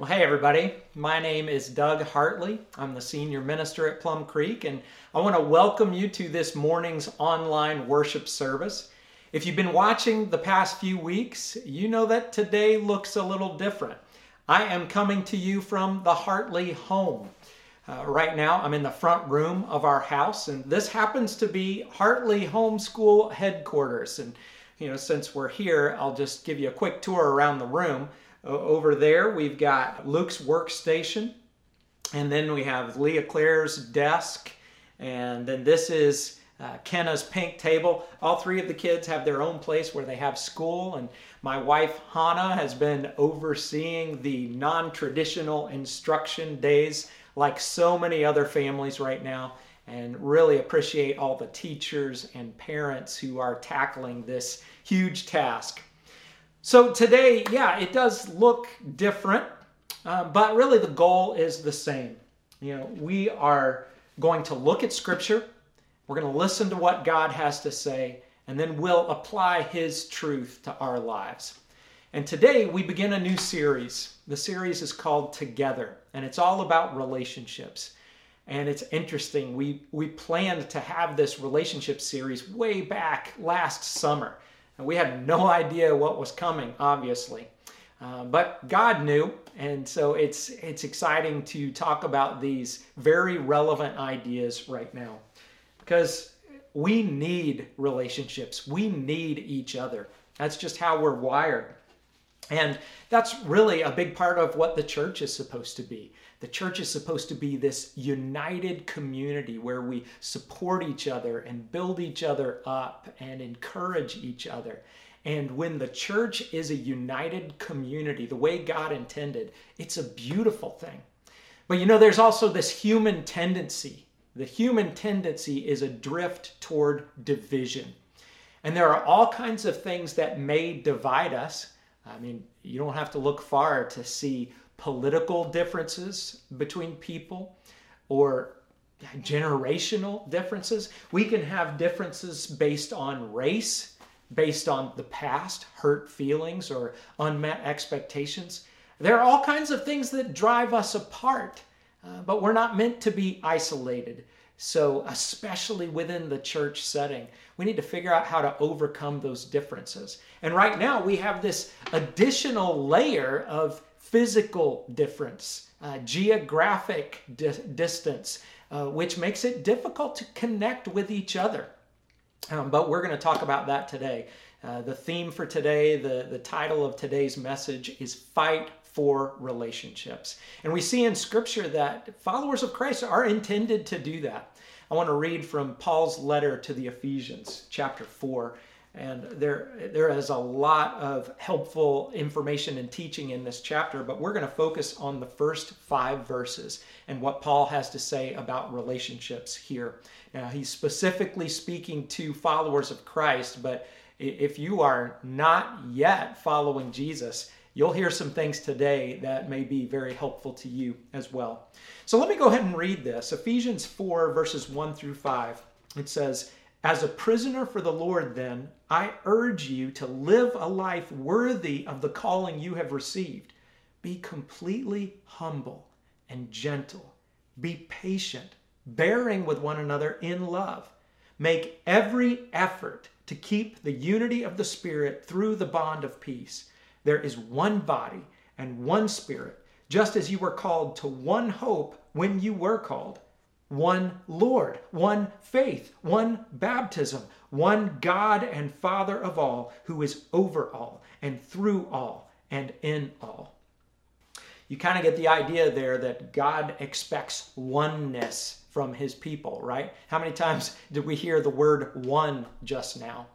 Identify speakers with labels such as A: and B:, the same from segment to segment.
A: Well, hey, everybody. My name is Doug Hartley. I'm the senior minister at Plum Creek, and I want to welcome you to this morning's online worship service. If you've been watching the past few weeks, you know that today looks a little different. I am coming to you from the Hartley home. Uh, right now, I'm in the front room of our house, and this happens to be Hartley Homeschool headquarters. And, you know, since we're here, I'll just give you a quick tour around the room. Over there, we've got Luke's workstation, and then we have Leah Claire's desk, and then this is uh, Kenna's pink table. All three of the kids have their own place where they have school, and my wife Hannah has been overseeing the non traditional instruction days like so many other families right now, and really appreciate all the teachers and parents who are tackling this huge task. So today, yeah, it does look different, uh, but really the goal is the same. You know, we are going to look at Scripture, we're going to listen to what God has to say, and then we'll apply His truth to our lives. And today we begin a new series. The series is called Together, and it's all about relationships. And it's interesting. We we planned to have this relationship series way back last summer. And we had no idea what was coming, obviously. Uh, but God knew, and so it's it's exciting to talk about these very relevant ideas right now, because we need relationships. We need each other. That's just how we're wired, and that's really a big part of what the church is supposed to be. The church is supposed to be this united community where we support each other and build each other up and encourage each other. And when the church is a united community, the way God intended, it's a beautiful thing. But you know, there's also this human tendency. The human tendency is a drift toward division. And there are all kinds of things that may divide us. I mean, you don't have to look far to see political differences between people or generational differences. We can have differences based on race, based on the past, hurt feelings, or unmet expectations. There are all kinds of things that drive us apart, uh, but we're not meant to be isolated. So, especially within the church setting, we need to figure out how to overcome those differences. And right now, we have this additional layer of physical difference, uh, geographic di- distance, uh, which makes it difficult to connect with each other. Um, but we're going to talk about that today. Uh, the theme for today, the, the title of today's message is Fight for Relationships. And we see in Scripture that followers of Christ are intended to do that. I want to read from Paul's letter to the Ephesians, chapter 4. And there, there is a lot of helpful information and teaching in this chapter, but we're going to focus on the first five verses and what Paul has to say about relationships here. Now, he's specifically speaking to followers of Christ, but if you are not yet following Jesus, you'll hear some things today that may be very helpful to you as well. So let me go ahead and read this Ephesians 4, verses 1 through 5. It says, as a prisoner for the Lord, then, I urge you to live a life worthy of the calling you have received. Be completely humble and gentle. Be patient, bearing with one another in love. Make every effort to keep the unity of the Spirit through the bond of peace. There is one body and one Spirit, just as you were called to one hope when you were called one Lord, one faith, one baptism, one God and Father of all, who is over all and through all and in all. You kind of get the idea there that God expects oneness from his people, right? How many times did we hear the word one just now?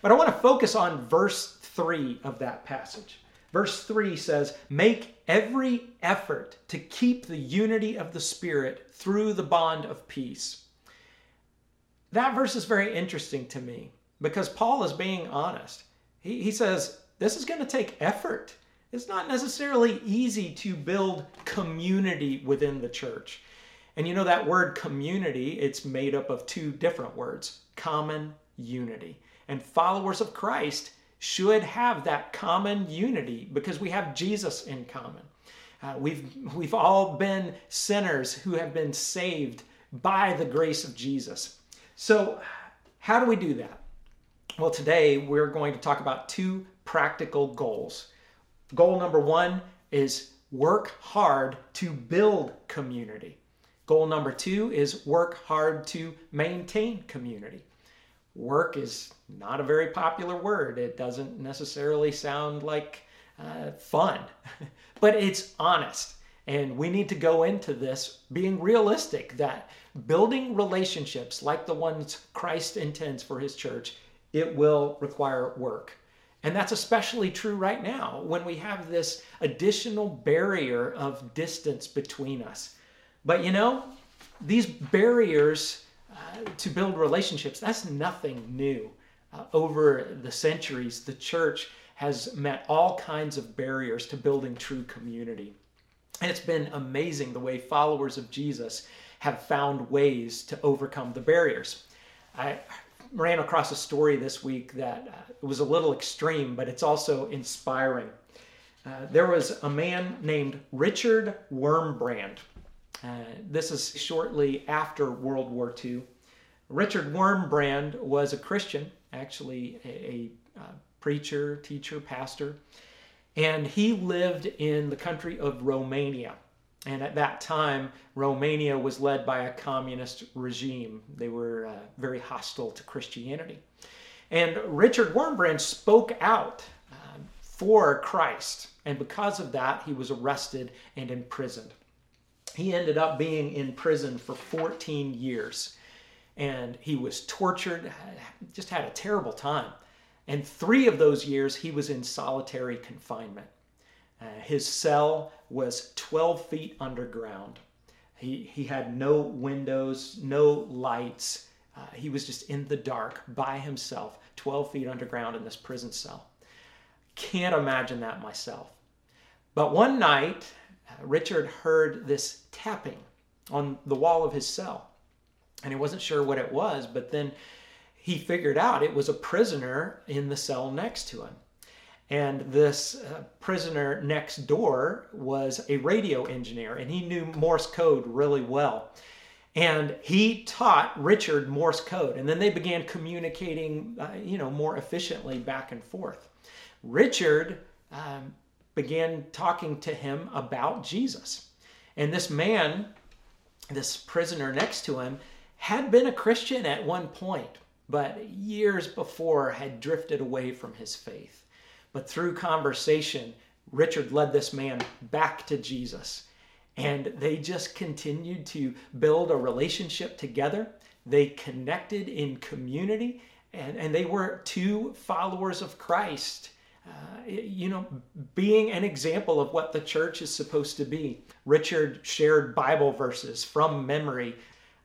A: But I want to focus on verse 3 of that passage. Verse 3 says, Make every effort to keep the unity of the Spirit through the bond of peace. That verse is very interesting to me because Paul is being honest. He, he says, This is going to take effort. It's not necessarily easy to build community within the church. And you know that word community, it's made up of two different words common unity. And followers of Christ should have that common unity because we have Jesus in common. Uh, we've, we've all been sinners who have been saved by the grace of Jesus. So, how do we do that? Well, today we're going to talk about two practical goals. Goal number one is work hard to build community. Goal number two is work hard to maintain community. Work is not a very popular word. It doesn't necessarily sound like uh, fun, but it's honest. And we need to go into this being realistic that building relationships like the ones Christ intends for his church, it will require work. And that's especially true right now when we have this additional barrier of distance between us. But you know, these barriers to build relationships, that's nothing new. Uh, over the centuries, the church has met all kinds of barriers to building true community. And it's been amazing the way followers of Jesus have found ways to overcome the barriers. I ran across a story this week that uh, was a little extreme, but it's also inspiring. Uh, there was a man named Richard Wurmbrand. Uh, this is shortly after World War II. Richard Wurmbrand was a Christian, actually a, a uh, preacher, teacher, pastor, and he lived in the country of Romania. And at that time, Romania was led by a communist regime. They were uh, very hostile to Christianity. And Richard Wurmbrand spoke out uh, for Christ. And because of that, he was arrested and imprisoned. He ended up being in prison for 14 years. And he was tortured, just had a terrible time. And three of those years, he was in solitary confinement. Uh, his cell was 12 feet underground. He, he had no windows, no lights. Uh, he was just in the dark by himself, 12 feet underground in this prison cell. Can't imagine that myself. But one night, Richard heard this tapping on the wall of his cell. And he wasn't sure what it was, but then he figured out it was a prisoner in the cell next to him. And this uh, prisoner next door was a radio engineer, and he knew Morse code really well. And he taught Richard Morse code, and then they began communicating, uh, you know, more efficiently back and forth. Richard um, began talking to him about Jesus, and this man, this prisoner next to him, had been a Christian at one point, but years before had drifted away from his faith. But through conversation, Richard led this man back to Jesus. And they just continued to build a relationship together. They connected in community, and, and they were two followers of Christ. Uh, you know, being an example of what the church is supposed to be. Richard shared Bible verses from memory.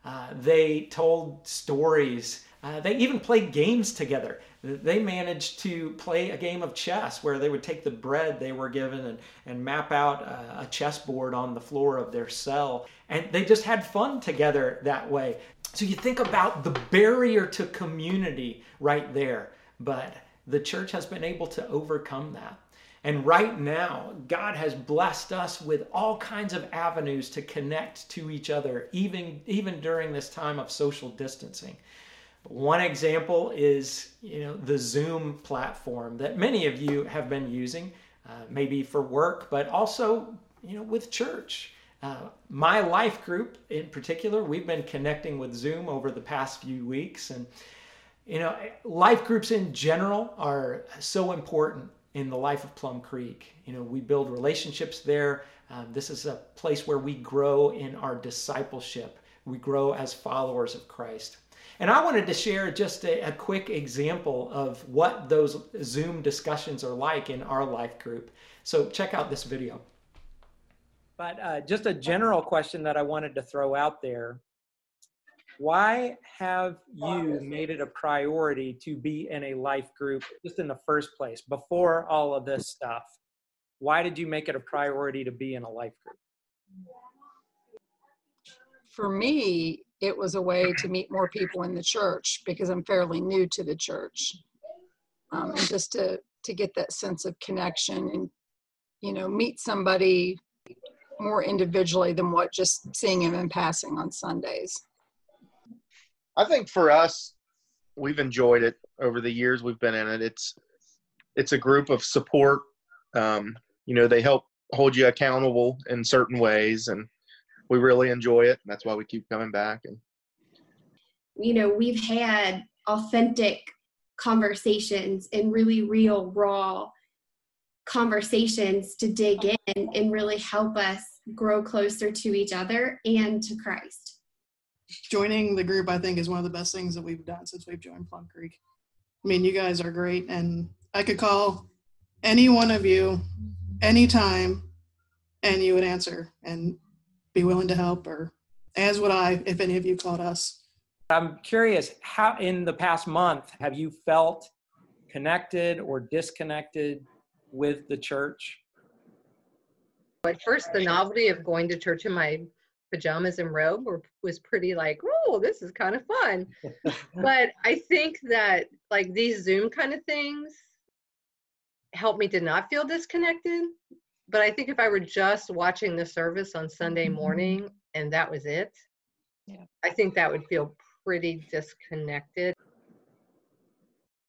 A: Uh, they told stories uh, they even played games together. They managed to play a game of chess where they would take the bread they were given and, and map out a, a chessboard on the floor of their cell. And they just had fun together that way. So you think about the barrier to community right there. But the church has been able to overcome that. And right now, God has blessed us with all kinds of avenues to connect to each other, even, even during this time of social distancing. One example is you know the Zoom platform that many of you have been using, uh, maybe for work, but also you know with church. Uh, my life group in particular, we've been connecting with Zoom over the past few weeks, and you know life groups in general are so important in the life of Plum Creek. You know we build relationships there. Um, this is a place where we grow in our discipleship. We grow as followers of Christ. And I wanted to share just a, a, quick example of what those Zoom discussions are like in our life group. So check out this video. But uh, just a general question that I wanted to throw out there. Why have you made it a priority to be in a life group just in the first place, before all of this stuff? Why did you make it a priority to be in a life group?
B: For me, it was a way to meet more people in the church because I'm fairly new to the church. Um, and just to, to get that sense of connection and, you know, meet somebody more individually than what just seeing him in passing on Sundays.
C: I think for us, we've enjoyed it over the years we've been in it. It's it's a group of support. Um, you know, they help hold you accountable in certain ways, and we really enjoy it. That's why we keep coming back. And
D: you know, we've had authentic conversations and really real, raw conversations to dig in and really help us grow closer to each other and to Christ.
E: Joining the group, I think, is one of the best things that we've done since we've joined Plum Creek. I mean, you guys are great, and I could call any one of you anytime, and you would answer and be willing to help, or as would I if any of you called us.
A: I'm curious, how in the past month have you felt connected or disconnected with the church?
F: At first, the novelty of going to church in my pajamas and robe were, was pretty like, oh, this is kind of fun. but I think that like these Zoom kind of things help me to not feel disconnected. But I think if I were just watching the service on Sunday
B: Mm-hmm.
F: morning and that was it,
B: Yeah.
F: I think that would feel pretty disconnected.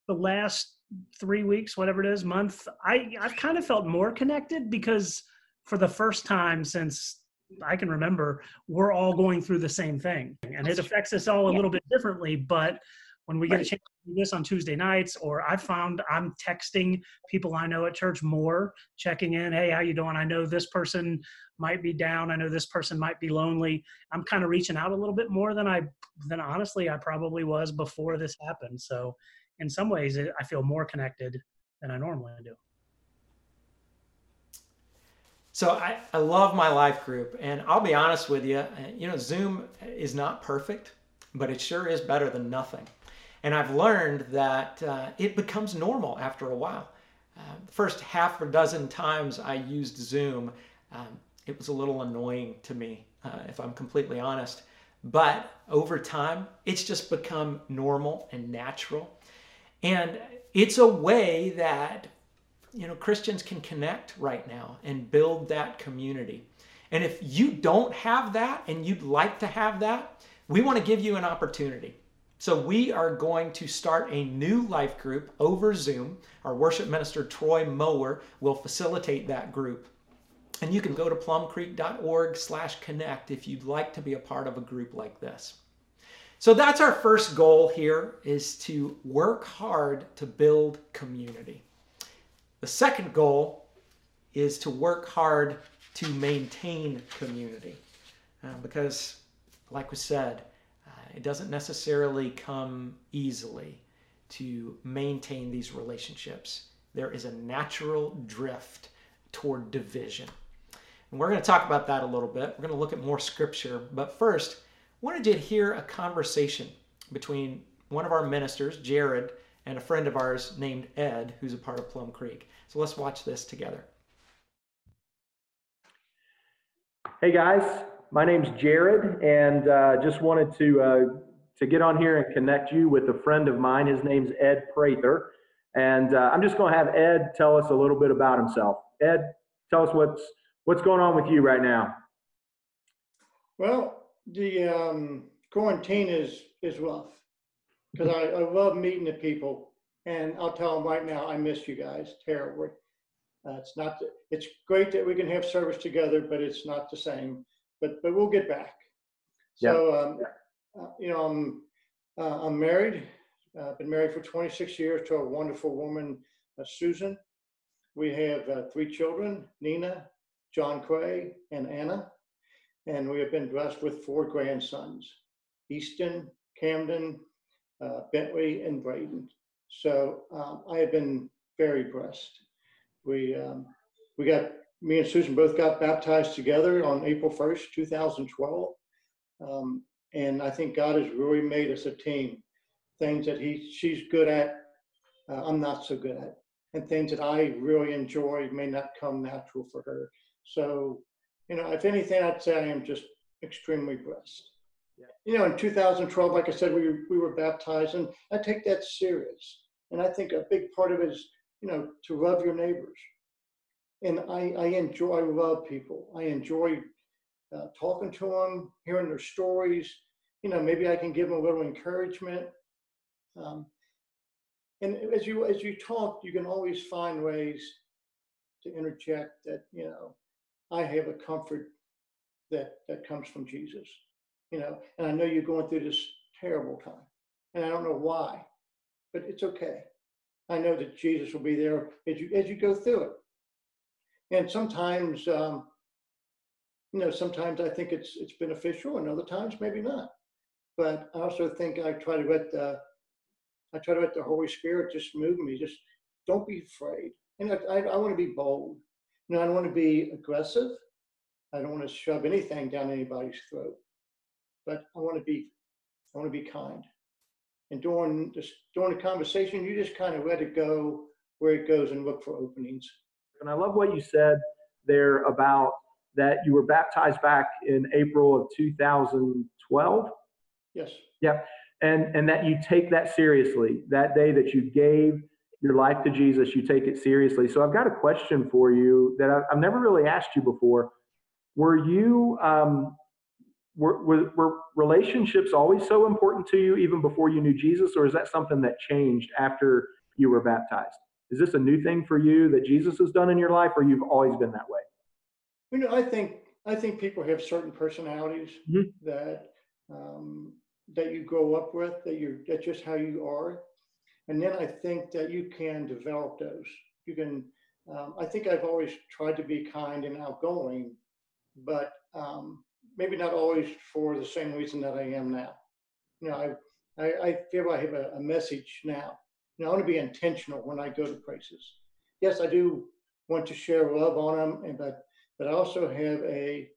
G: the last three weeks, whatever it is, month, I I've kind of felt more connected because for the first time since I can remember, we're all going through the same thing, and it affects us all a little bit differently. But when we get a chance to do this on Tuesday nights, or I found I'm texting people I know at church more, checking in, hey, how you doing? I know this person might be down. I know this person might be lonely. I'm kind of reaching out a little bit more than I than honestly I probably was before this happened. So in some ways, I feel more connected than I normally do.
A: So I, I love my life group, and I'll be honest with you. uh, You know, Zoom is not perfect, but it sure is better than nothing. And I've learned that uh, it becomes normal after a while. Uh, the first half a dozen times I used Zoom, um, it was a little annoying to me, uh, if I'm completely honest. But over time, it's just become normal and natural. And it's a way that you know Christians can connect right now and build that community. And if you don't have that and you'd like to have that, we want to give you an opportunity. So we are going to start a new life group over Zoom. Our worship minister Troy Mower will facilitate that group. And you can go to plumcreek.org/connect if you'd like to be a part of a group like this. So that's our first goal here is to work hard to build community. The second goal is to work hard to maintain community. Uh, because, like we said, uh, it doesn't necessarily come easily to maintain these relationships. There is a natural drift toward division. And we're going to talk about that a little bit. We're going to look at more scripture. But first, I wanted to hear a conversation between one of our ministers, Jared, and a friend of ours named Ed, who's a part of Plum Creek. So let's watch this together.
H: Hey guys, my name's Jared, and uh, just wanted to uh, to get on here and connect you with a friend of mine. His name's Ed Prather, and uh, I'm just going to have Ed tell us a little bit about himself. Ed, tell us what's what's going on with you right now.
I: Well, the um, quarantine is is rough because I, I love meeting the people, and I'll tell them right now I miss you guys terribly. Uh, it's not. The, it's great that we can have service together, but it's not the same. But but we'll get back. So um, uh, you know I'm uh, I'm married. Uh, been married for 26 years to a wonderful woman, uh, Susan. We have uh, three children: Nina, John Quay, and Anna and we have been blessed with four grandsons Easton, Camden, uh, Bentley, and Braden. So um, I have been very blessed. We, um, we got, me and Susan both got baptized together on April 1st, 2012. Um, and I think God has really made us a team. Things that he, she's good at, uh, I'm not so good at. And things that I really enjoy may not come natural for her. So you know, if anything, I'd say I am just extremely blessed. You know, in 2012, like I said, we we were baptized, and I take that serious. And I think a big part of it is, you know, to love your neighbors. and I, I enjoy, I love people. I enjoy uh, talking to them, hearing their stories. You know, maybe I can give them a little encouragement. Um, and as you as you talk, you can always find ways to interject that you know I have a comfort that that comes from Jesus. You know, and I know you're going through this terrible time, and I don't know why, but it's okay. I know that Jesus will be there as you as you go through it. And sometimes, um, you know, sometimes I think it's it's beneficial, and other times maybe not. But I also think I try to let the I try to let the Holy Spirit just move me. Just don't be afraid. And I, I, I want to be bold. You know, I don't want to be aggressive. I don't want to shove anything down anybody's throat. But I want to be I want to be kind. And during this during the conversation, you just kind of let it go where it goes and look for openings.
H: And I love what you said there about that you were baptized back in April of 2012.
I: Yes.
H: Yep. And and that you take that seriously. That day that you gave your life to Jesus, you take it seriously. So I've got a question for you that I've never really asked you before. Were you um, were, were, were relationships always so important to you even before you knew Jesus, or is that something that changed after you were baptized? Is this a new thing for you that Jesus has done in your life, or you've always been that way?
I: You know, I think I think people have certain personalities mm-hmm. that um, that you grow up with, that you're that's just how you are, and then I think that you can develop those. You can. Um, I think I've always tried to be kind and outgoing, but um, maybe not always for the same reason that I am now. You know, I, I, I feel I have a, a message now. You know, I want to be intentional when I go to places. Yes, I do want to share love on them, but but I also have a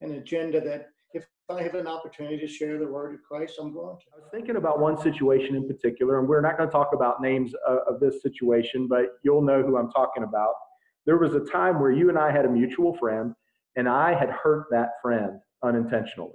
I: an agenda that if I have an opportunity to share the word of Christ, I'm going to.
H: I was thinking about one situation in particular, and we're not going to talk about names of, of this situation, but you'll know who I'm talking about. There was a time where you and I had a mutual friend and I had hurt that friend unintentionally.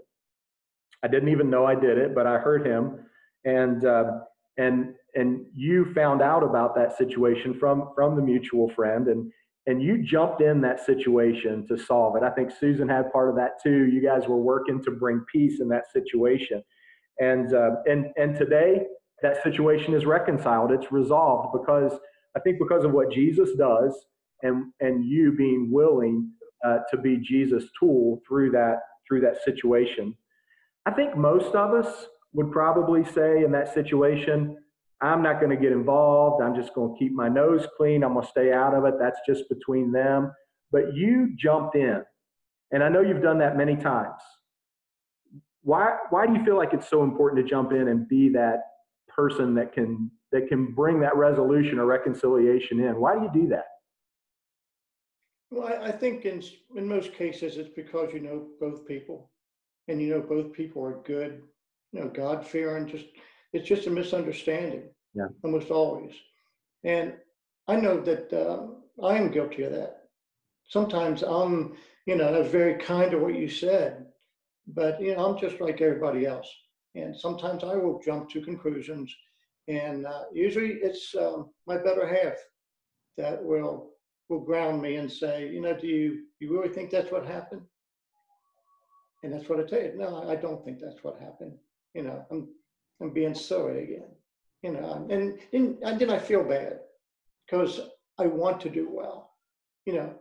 H: I didn't even know I did it, but I hurt him, and uh, and and you found out about that situation from from the mutual friend, and and you jumped in that situation to solve it. I think Susan had part of that too. You guys were working to bring peace in that situation, and uh, and and today that situation is reconciled. It's resolved because I think because of what Jesus does, and and you being willing uh, to be Jesus' tool through that through that situation. I think most of us would probably say in that situation, I'm not going to get involved. I'm just going to keep my nose clean. I'm going to stay out of it. That's just between them. But you jumped in, and I know you've done that many times. Why why do you feel like it's so important to jump in and be that person that can that can bring that resolution or reconciliation in? Why do you do that?
I: Well, I, I think in in most cases it's because you know both people, and you know both people are good, you know, God fearing. Just it's just a misunderstanding.
H: Yeah.
I: Almost always, and I know that um, I am guilty of that. Sometimes I'm, you know, I was very kind to what you said, but you know, I'm just like everybody else, and sometimes I will jump to conclusions, and uh, usually it's um, my better half that will will ground me and say, you know, do you you really think that's what happened? And that's what I tell you. No, I don't think that's what happened. You know, I'm I'm being sorry again. You know, and, and, and then I feel bad because I want to do well. You know,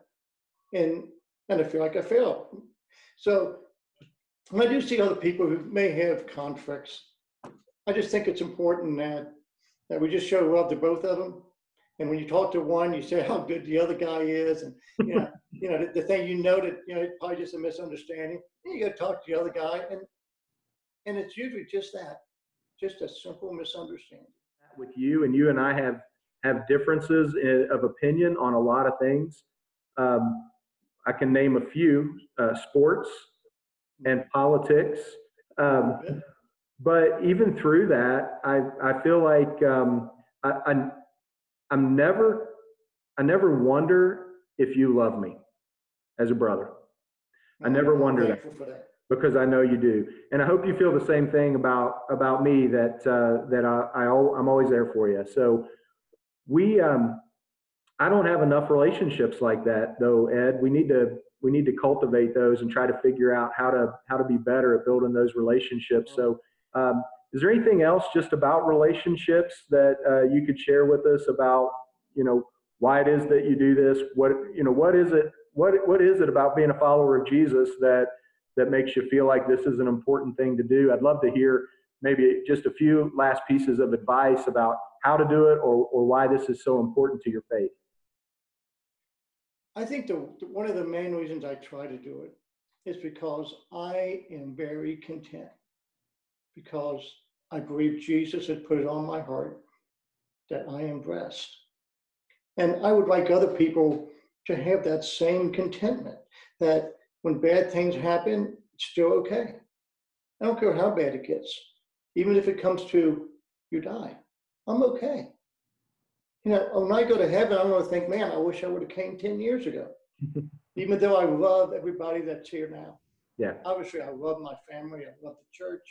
I: and and I feel like I failed. So I do see other people who may have conflicts, I just think it's important that that we just show love to both of them and when you talk to one, you say how good the other guy is, and you know, you know the, the thing you know that you know probably just a misunderstanding. Then you go talk to the other guy, and and it's usually just that, just a simple misunderstanding.
H: With you and you and I have have differences in, of opinion on a lot of things. Um, I can name a few: uh, sports and politics. Um, but even through that, I I feel like um, I, I I'm never, I never wonder if you love me as a brother. I never wonder that, because I know you do, and I hope you feel the same thing about about me that uh, that I, I I'm always there for you. So we um, I don't have enough relationships like that though, Ed. We need to we need to cultivate those and try to figure out how to how to be better at building those relationships. So, um, is there anything else just about relationships that uh, you could share with us about you know why it is that you do this? What you know what is it what what is it about being a follower of Jesus that that makes you feel like this is an important thing to do? I'd love to hear maybe just a few last pieces of advice about how to do it or, or why this is so important to your faith.
I: I think the, one of the main reasons I try to do it is because I am very content because I believe Jesus had put it on my heart that I am blessed. And I would like other people to have that same contentment that when bad things happen, it's still okay. I don't care how bad it gets. Even if it comes to you die, I'm okay. You know, when I go to heaven, I'm going to think, man, I wish I would have came 10 years ago. Even though I love everybody that's here now.
H: Yeah.
I: Obviously, I love my family. I love the church.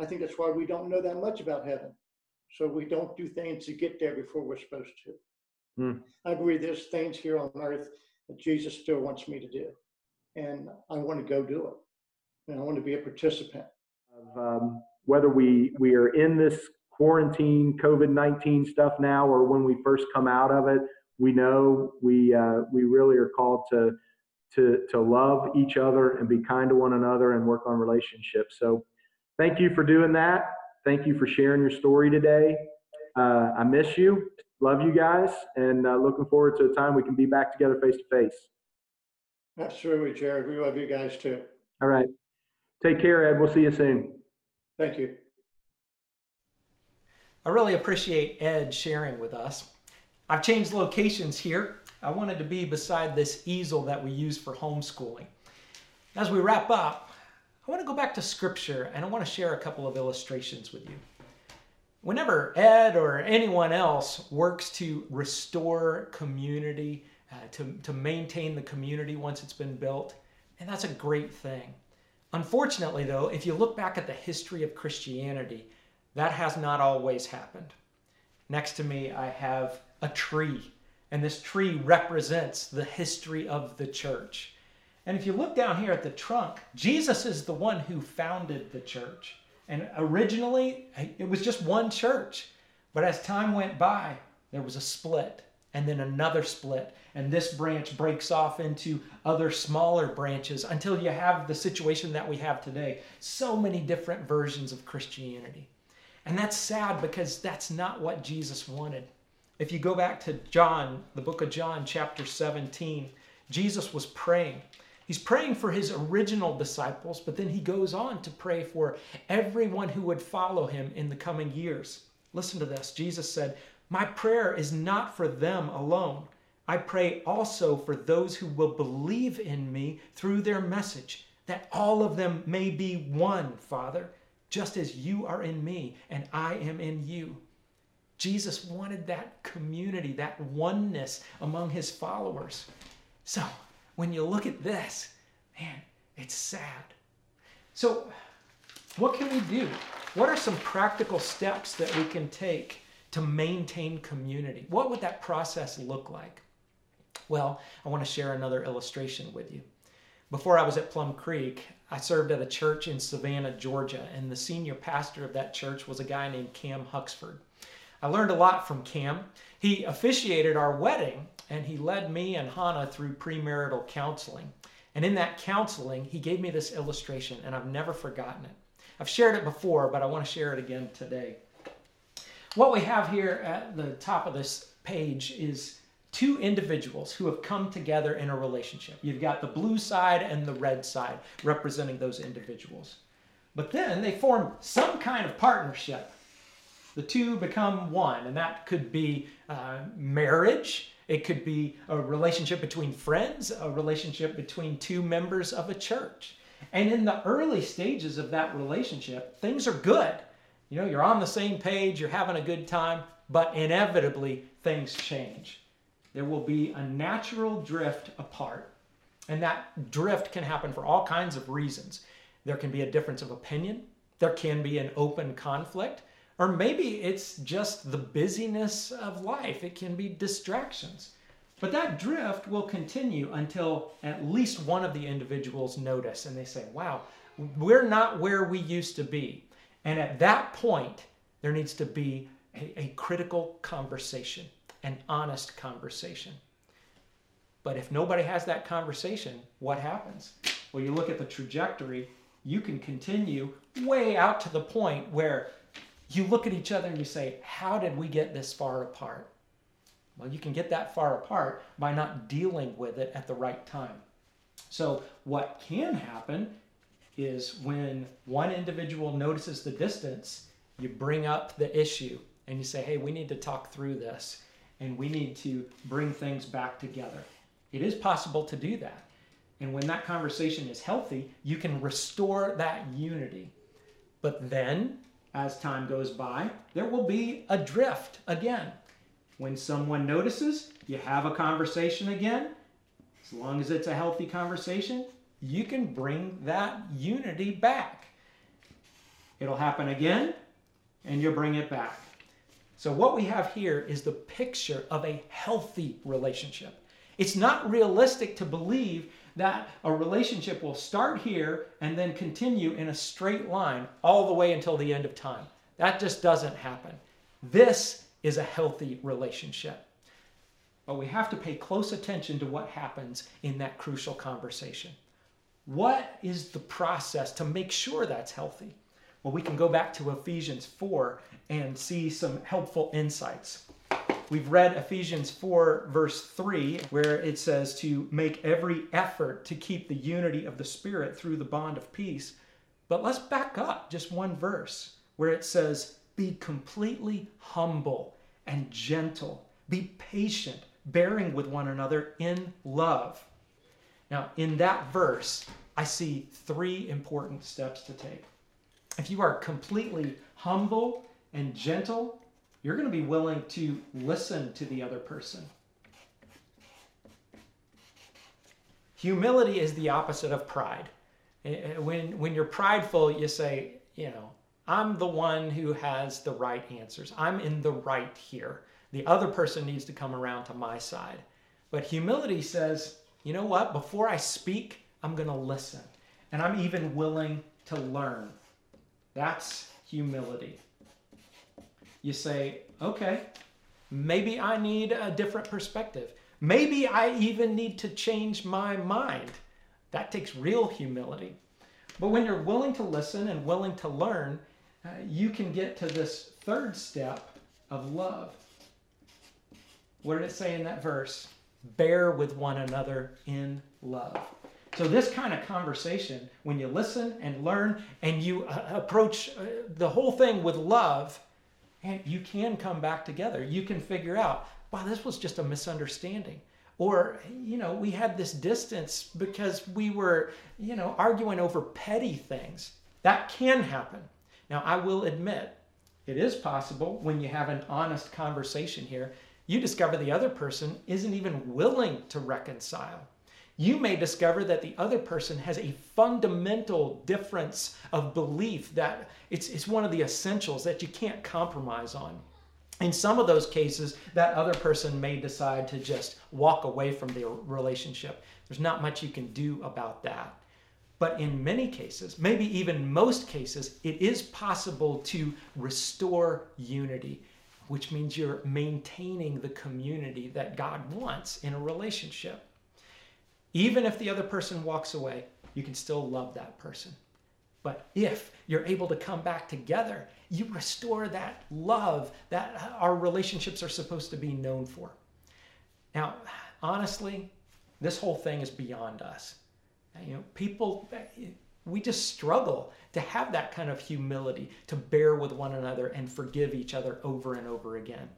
I: I think that's why we don't know that much about heaven. So we don't do things to get there before we're supposed to.
H: Hmm.
I: I believe there's things here on earth that Jesus still wants me to do. And I want to go do it. And I want to be a participant.
H: Of, um, whether we, we are in this quarantine COVID 19 stuff now or when we first come out of it, we know we, uh, we really are called to, to, to love each other and be kind to one another and work on relationships. So thank you for doing that. Thank you for sharing your story today. Uh, I miss you. Love you guys and uh, looking forward to a time we can be back together face to face.
I: Absolutely, Jared. We love you guys too.
H: All right. Take care, Ed. We'll see you soon.
I: Thank you.
A: I really appreciate Ed sharing with us. I've changed locations here. I wanted to be beside this easel that we use for homeschooling. As we wrap up, I want to go back to scripture and I want to share a couple of illustrations with you. Whenever Ed or anyone else works to restore community, uh, to, to maintain the community once it's been built, and that's a great thing. Unfortunately, though, if you look back at the history of Christianity, that has not always happened. Next to me, I have a tree, and this tree represents the history of the church. And if you look down here at the trunk, Jesus is the one who founded the church. And originally, it was just one church. But as time went by, there was a split and then another split. And this branch breaks off into other smaller branches until you have the situation that we have today. So many different versions of Christianity. And that's sad because that's not what Jesus wanted. If you go back to John, the book of John, chapter 17, Jesus was praying. He's praying for his original disciples, but then he goes on to pray for everyone who would follow him in the coming years. Listen to this. Jesus said, My prayer is not for them alone. I pray also for those who will believe in me through their message, that all of them may be one, Father, just as you are in me and I am in you. Jesus wanted that community, that oneness among his followers. So, when you look at this, man, it's sad. So, what can we do? What are some practical steps that we can take to maintain community? What would that process look like? Well, I want to share another illustration with you. Before I was at Plum Creek, I served at a church in Savannah, Georgia, and the senior pastor of that church was a guy named Cam Huxford. I learned a lot from Cam. He officiated our wedding and he led me and Hannah through premarital counseling. And in that counseling, he gave me this illustration, and I've never forgotten it. I've shared it before, but I want to share it again today. What we have here at the top of this page is two individuals who have come together in a relationship. You've got the blue side and the red side representing those individuals. But then they form some kind of partnership. The two become one, and that could be uh, marriage, it could be a relationship between friends, a relationship between two members of a church. And in the early stages of that relationship, things are good. You know, you're on the same page, you're having a good time, but inevitably things change. There will be a natural drift apart, and that drift can happen for all kinds of reasons. There can be a difference of opinion, there can be an open conflict, Or maybe it's just the busyness of life, it can be distractions. But that drift will continue until at least one of the individuals notice and they say, wow, we're not where we used to be. And at that point, there needs to be a, a critical conversation, an honest conversation. But if nobody has that conversation, what happens? Well, you look at the trajectory, you can continue way out to the point where you look at each other and you say, How did we get this far apart? Well, you can get that far apart by not dealing with it at the right time. So, what can happen is when one individual notices the distance, you bring up the issue and you say, Hey, we need to talk through this and we need to bring things back together. It is possible to do that. And when that conversation is healthy, you can restore that unity. But then, as time goes by, there will be a drift again. When someone notices, you have a conversation again. As long as it's a healthy conversation, you can bring that unity back. It'll happen again, and you'll bring it back. So, what we have here is the picture of a healthy relationship. It's not realistic to believe that a relationship will start here and then continue in a straight line all the way until the end of time. That just doesn't happen. This is a healthy relationship. But we have to pay close attention to what happens in that crucial conversation. What is the process to make sure that's healthy? Well, we can go back to Ephesians 4 and see some helpful insights. We've read Ephesians 4, verse 3, where it says to make every effort to keep the unity of the Spirit through the bond of peace. But let's back up just one verse where it says, Be completely humble and gentle, be patient, bearing with one another in love. Now, in that verse, I see three important steps to take. If you are completely humble and gentle, you're going to be willing to listen to the other person. Humility is the opposite of pride. Eh, eh, when, when you're prideful, you say, you know, I'm the one who has the right answers. I'm in the right here. The other person needs to come around to my side. But humility says, you know what? Before I speak, I'm going to listen. And I'm even willing to learn. That's humility you say, okay, maybe I need a different perspective. Maybe I even need to change my mind. That takes real humility. But when you're willing to listen and willing to learn, uh, you can get to this third step of love. What did it say in that verse? Bear with one another in love. So, this kind of conversation, when you listen and learn and you uh, approach uh, the whole thing with love, and you can come back together. You can figure out, wow, this was just a misunderstanding. Or, you know, we had this distance because we were, you know, arguing over petty things. That can happen. Now, I will admit, it is possible when you have an honest conversation here, you discover the other person isn't even willing to reconcile you may discover that the other person has a fundamental difference of belief that it's, it's one of the essentials that you can't compromise on. In some of those cases, that other person may decide to just walk away from the relationship. There's not much you can do about that. But in many cases, maybe even most cases, it is possible to restore unity, which means you're maintaining the community that God wants in a relationship. Even if the other person walks away, you can still love that person. But if you're able to come back together, you restore that love that our relationships are supposed to be known for. Now, honestly, this whole thing is beyond us. You know, people, we just struggle to have that kind of humility, to bear with one another and forgive each other over and over again.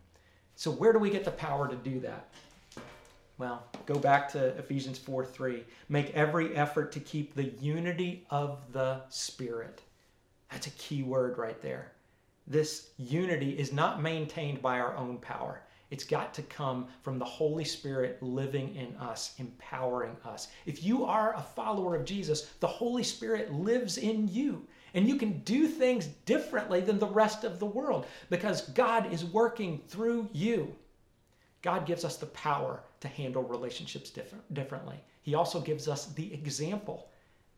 A: So, where do we get the power to do that? Well, go back to Ephesians 4 3. Make every effort to keep the unity of the Spirit. That's a key word right there. This unity is not maintained by our own power, It's got to come from the Holy Spirit living in us, empowering us. If you are a follower of Jesus, the Holy Spirit lives in you. And you can do things differently than the rest of the world because God is working through you. God gives us the power to handle relationships different, differently. He also gives us the example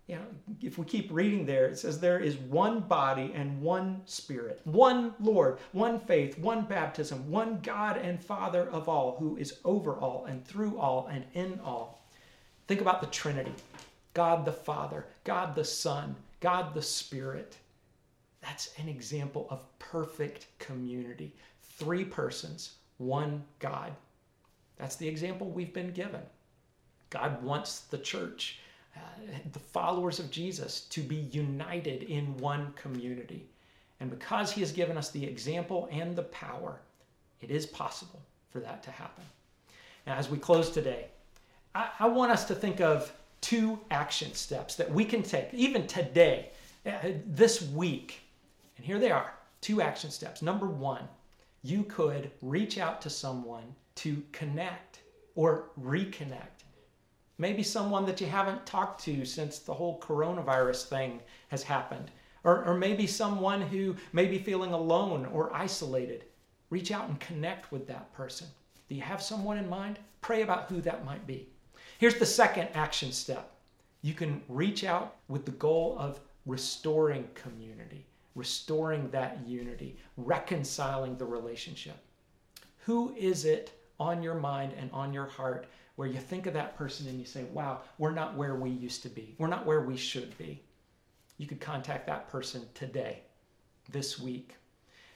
A: you know, if we keep reading there, it says there is one body and one spirit, one Lord, one faith, one baptism, one God and Father of all, who is over all and through all and in all. Think about the Trinity God the Father, God the Son, God the Spirit. That's an example of perfect community. Three persons, one God. That's the example we've been given. God wants the church uh, the followers of Jesus to be united in one community. And because he has given us the example and the power, it is possible for that to happen. Now, as we close today, I, I want us to think of two action steps that we can take, even today, uh, this week. And here they are two action steps. Number one, you could reach out to someone to connect or reconnect maybe someone that you haven't talked to since the whole coronavirus thing has happened, or, or maybe someone who may be feeling alone or isolated. Reach out and connect with that person. Do you have someone in mind? Pray about who that might be. Here's the second action step you can reach out with the goal of restoring community, restoring that unity, reconciling the relationship. Who is it on your mind and on your heart where you think of that person and you say, wow, we're not where we used to be. We're not where we should be. You could contact that person today, this week.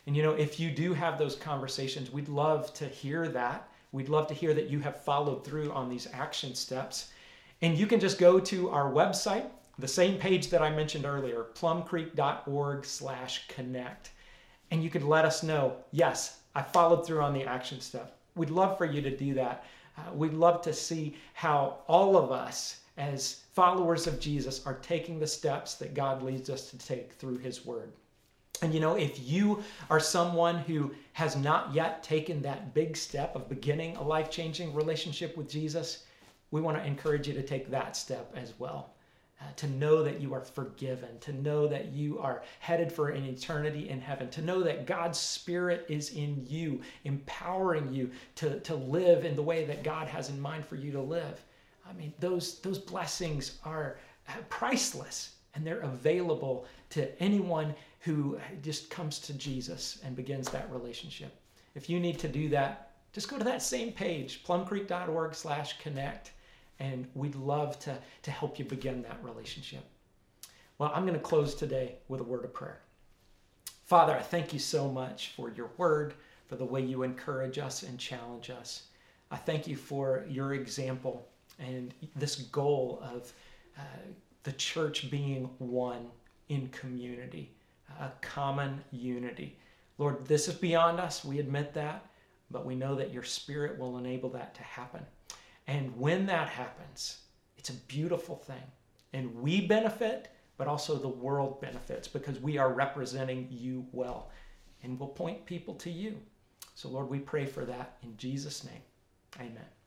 A: And you know, if you do have those conversations, we'd love to hear that. We'd love to hear that you have followed through on these action steps. And you can just go to our website, the same page that I mentioned earlier, plumcreek.org slash connect. And you could let us know, yes, I followed through on the action step. We'd love for you to do that. Uh, we'd love to see how all of us, as followers of Jesus, are taking the steps that God leads us to take through His Word. And you know, if you are someone who has not yet taken that big step of beginning a life changing relationship with Jesus, we want to encourage you to take that step as well to know that you are forgiven, to know that you are headed for an eternity in heaven, to know that God's Spirit is in you, empowering you to, to live in the way that God has in mind for you to live. I mean, those, those blessings are uh, priceless and they're available to anyone who just comes to Jesus and begins that relationship. If you need to do that, just go to that same page, plumcreek.org slash connect and we'd love to, to help you begin that relationship. Well, I'm going to close today with a word of prayer. Father, I thank you so much for your word, for the way you encourage us and challenge us. I thank you for your example and this goal of uh, the church being one in community, a common unity. Lord, this is beyond us. We admit that, but we know that your spirit will enable that to happen. And when that happens, it's a beautiful thing. And we benefit, but also the world benefits because we are representing you well. And we'll point people to you. So, Lord, we pray for that in Jesus' name. Amen.